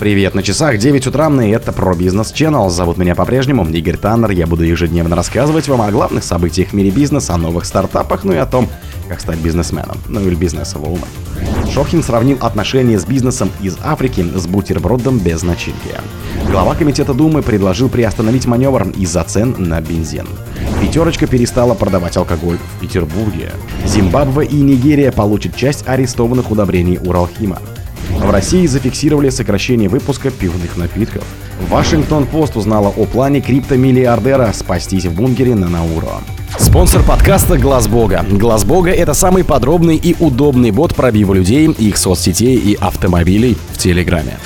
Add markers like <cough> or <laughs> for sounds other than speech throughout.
Привет, на часах 9 утра, и это про бизнес Channel. Зовут меня по-прежнему Игорь Таннер. Я буду ежедневно рассказывать вам о главных событиях в мире бизнеса, о новых стартапах, ну и о том, как стать бизнесменом, ну или бизнесовым. Шохин сравнил отношения с бизнесом из Африки с бутербродом без начинки. Глава комитета Думы предложил приостановить маневр из-за цен на бензин. Пятерочка перестала продавать алкоголь в Петербурге. Зимбабве и Нигерия получат часть арестованных удобрений Уралхима. В России зафиксировали сокращение выпуска пивных напитков. Вашингтон-Пост узнала о плане криптомиллиардера спастись в бункере на Науро. Спонсор подкаста Глаз Бога. Глаз Бога это самый подробный и удобный бот пробива людей, их соцсетей и автомобилей в Телеграме.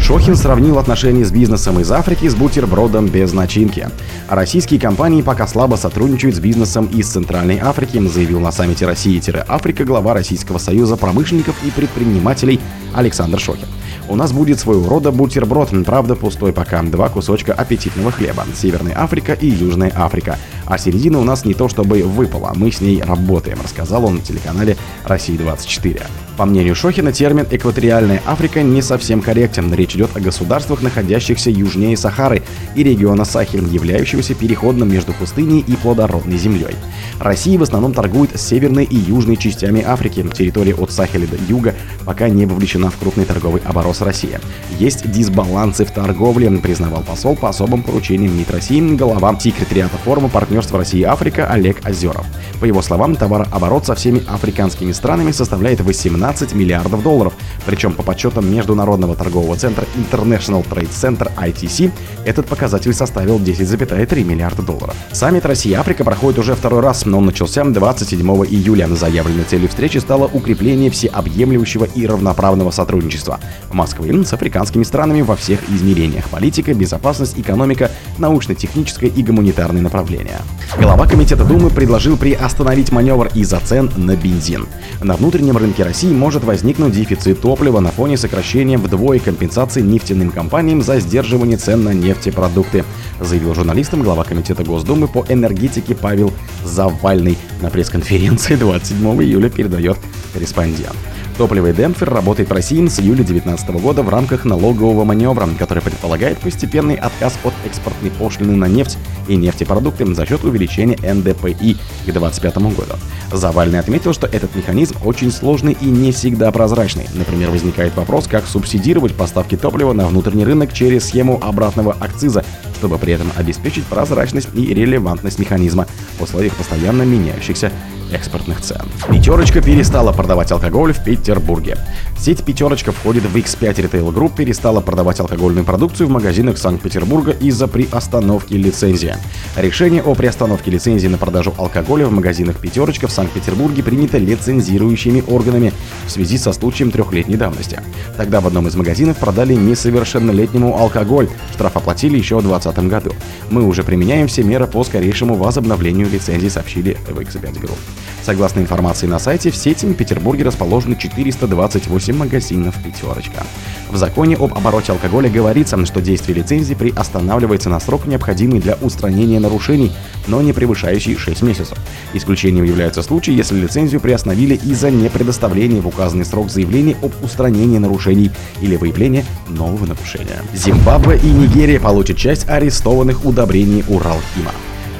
Шохин сравнил отношения с бизнесом из Африки с бутербродом без начинки. Российские компании пока слабо сотрудничают с бизнесом из Центральной Африки, заявил на саммите России-Африка глава Российского союза промышленников и предпринимателей Александр Шохин. У нас будет своего рода бутерброд, правда пустой пока, два кусочка аппетитного хлеба. Северная Африка и Южная Африка. А середина у нас не то чтобы выпала, мы с ней работаем, рассказал он на телеканале «Россия-24». По мнению Шохина, термин «экваториальная Африка» не совсем корректен. Речь идет о государствах, находящихся южнее Сахары и региона Сахель, являющегося переходным между пустыней и плодородной землей. Россия в основном торгует с северной и южной частями Африки. Территория от Сахеля до юга пока не вовлечена в крупный торговый оборот с Россией. Есть дисбалансы в торговле, признавал посол по особым поручениям МИД России, глава секретариата форума партнерства России и Африка Олег Озеров. По его словам, товарооборот со всеми африканскими странами составляет 18 12 миллиардов долларов. Причем по подсчетам Международного торгового центра International Trade Center ITC этот показатель составил 10,3 миллиарда долларов. Саммит Россия-Африка проходит уже второй раз, но он начался 27 июля. Заявленной целью встречи стало укрепление всеобъемлющего и равноправного сотрудничества Москвы с африканскими странами во всех измерениях – политика, безопасность, экономика, научно-техническое и гуманитарное направления. Глава Комитета Думы предложил приостановить маневр из-за цен на бензин. На внутреннем рынке России может возникнуть дефицит топлива на фоне сокращения вдвое компенсации нефтяным компаниям за сдерживание цен на нефтепродукты, заявил журналистам глава Комитета Госдумы по энергетике Павел Завальный на пресс-конференции <laughs> 27 июля передает корреспондент. Топливый демпфер работает в России с июля 2019 года в рамках налогового маневра, который предполагает постепенный отказ от экспортной пошлины на нефть и нефтепродукты за счет увеличения НДПИ к 2025 году. Завальный отметил, что этот механизм очень сложный и не всегда прозрачный. Например, возникает вопрос, как субсидировать поставки топлива на внутренний рынок через схему обратного акциза, чтобы при этом обеспечить прозрачность и релевантность механизма в условиях постоянно меняющихся экспортных цен. Пятерочка перестала продавать алкоголь в Петербурге. Сеть Пятерочка входит в X5 Retail Group, перестала продавать алкогольную продукцию в магазинах Санкт-Петербурга из-за приостановки лицензии. Решение о приостановке лицензии на продажу алкоголя в магазинах Пятерочка в Санкт-Петербурге принято лицензирующими органами в связи со случаем трехлетней давности. Тогда в одном из магазинов продали несовершеннолетнему алкоголь. Штраф оплатили еще в 2020 году. Мы уже применяем все меры по скорейшему возобновлению лицензии, сообщили в X5 Group. Согласно информации на сайте, в сети в Петербурге расположены 428 магазинов «Пятерочка». В законе об обороте алкоголя говорится, что действие лицензии приостанавливается на срок, необходимый для устранения нарушений, но не превышающий 6 месяцев. Исключением являются случаи, если лицензию приостановили из-за непредоставления в указанный срок заявления об устранении нарушений или выявления нового нарушения. Зимбабве и Нигерия получат часть арестованных удобрений Уралхима.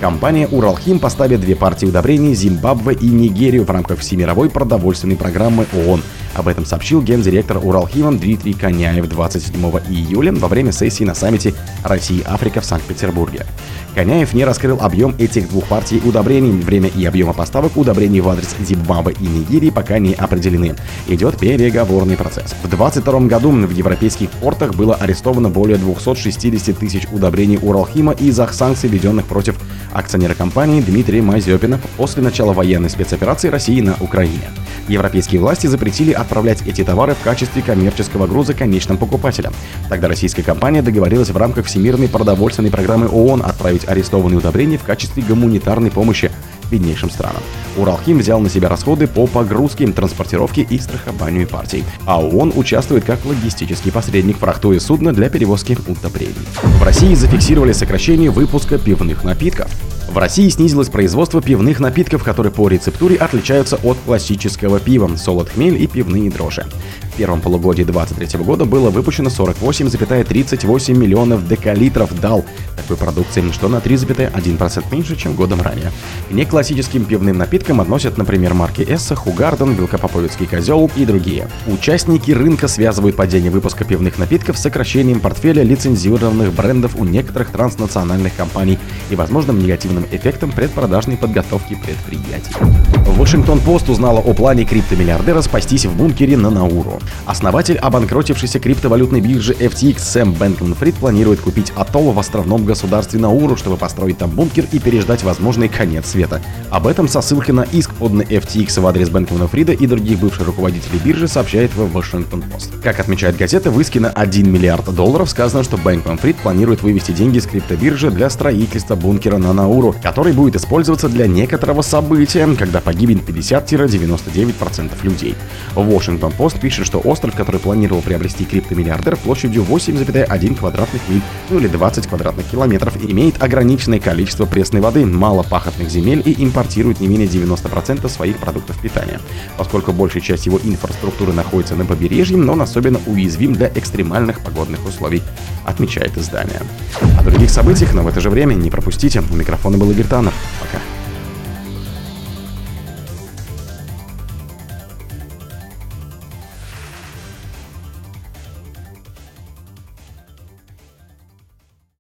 Компания «Уралхим» поставит две партии удобрений Зимбабве и Нигерию в рамках Всемировой продовольственной программы ООН. Об этом сообщил гендиректор Уралхима Дмитрий Коняев 27 июля во время сессии на саммите России-Африка в Санкт-Петербурге. Коняев не раскрыл объем этих двух партий удобрений. Время и объема поставок удобрений в адрес Зимбабве и Нигерии пока не определены. Идет переговорный процесс. В 2022 году в европейских портах было арестовано более 260 тысяч удобрений Уралхима из-за санкций, введенных против акционера компании Дмитрия Мазепина после начала военной спецоперации России на Украине. Европейские власти запретили отправлять эти товары в качестве коммерческого груза конечным покупателям. Тогда российская компания договорилась в рамках Всемирной продовольственной программы ООН отправить арестованные удобрения в качестве гуманитарной помощи беднейшим странам. Уралхим взял на себя расходы по погрузке, транспортировке и страхованию партий. А ООН участвует как логистический посредник, фрахтуя судно для перевозки удобрений. В России зафиксировали сокращение выпуска пивных напитков. В России снизилось производство пивных напитков, которые по рецептуре отличаются от классического пива, солод хмель и пивные дрожжи. В первом полугодии 2023 года было выпущено 48,38 миллионов декалитров дал такой продукции, что на 3,1% меньше, чем годом ранее. К неклассическим пивным напиткам относят, например, марки Эсса, Хугарден, Велкопоповицкий козел и другие. Участники рынка связывают падение выпуска пивных напитков с сокращением портфеля лицензированных брендов у некоторых транснациональных компаний и возможным негативным эффектом предпродажной подготовки предприятий. Вашингтон-Пост узнала о плане криптомиллиардера спастись в бункере на Науру. Основатель обанкротившейся криптовалютной биржи FTX Сэм Бэнкман-Фрид планирует купить атолл в островном государстве Науру, чтобы построить там бункер и переждать возможный конец света. Об этом со ссылкой на иск, поданный FTX в адрес Бэнкмана Фрида и других бывших руководителей биржи, сообщает в Вашингтон-Пост. Как отмечает газета, в иске на 1 миллиард долларов сказано, что Бэнкман Фрид планирует вывести деньги с криптобиржи для строительства бункера на Науру, который будет использоваться для некоторого события, когда погибнет 50-99% людей. Вашингтон-Пост пишет, что остров, который планировал приобрести криптомиллиардер площадью 8,1 квадратных миль, ну или 20 квадратных километров, имеет ограниченное количество пресной воды, мало пахотных земель и импортирует не менее 90% своих продуктов питания. Поскольку большая часть его инфраструктуры находится на побережье, но он особенно уязвим для экстремальных погодных условий, отмечает издание. О других событиях, но в это же время не пропустите. У микрофона был Игорь Таннер.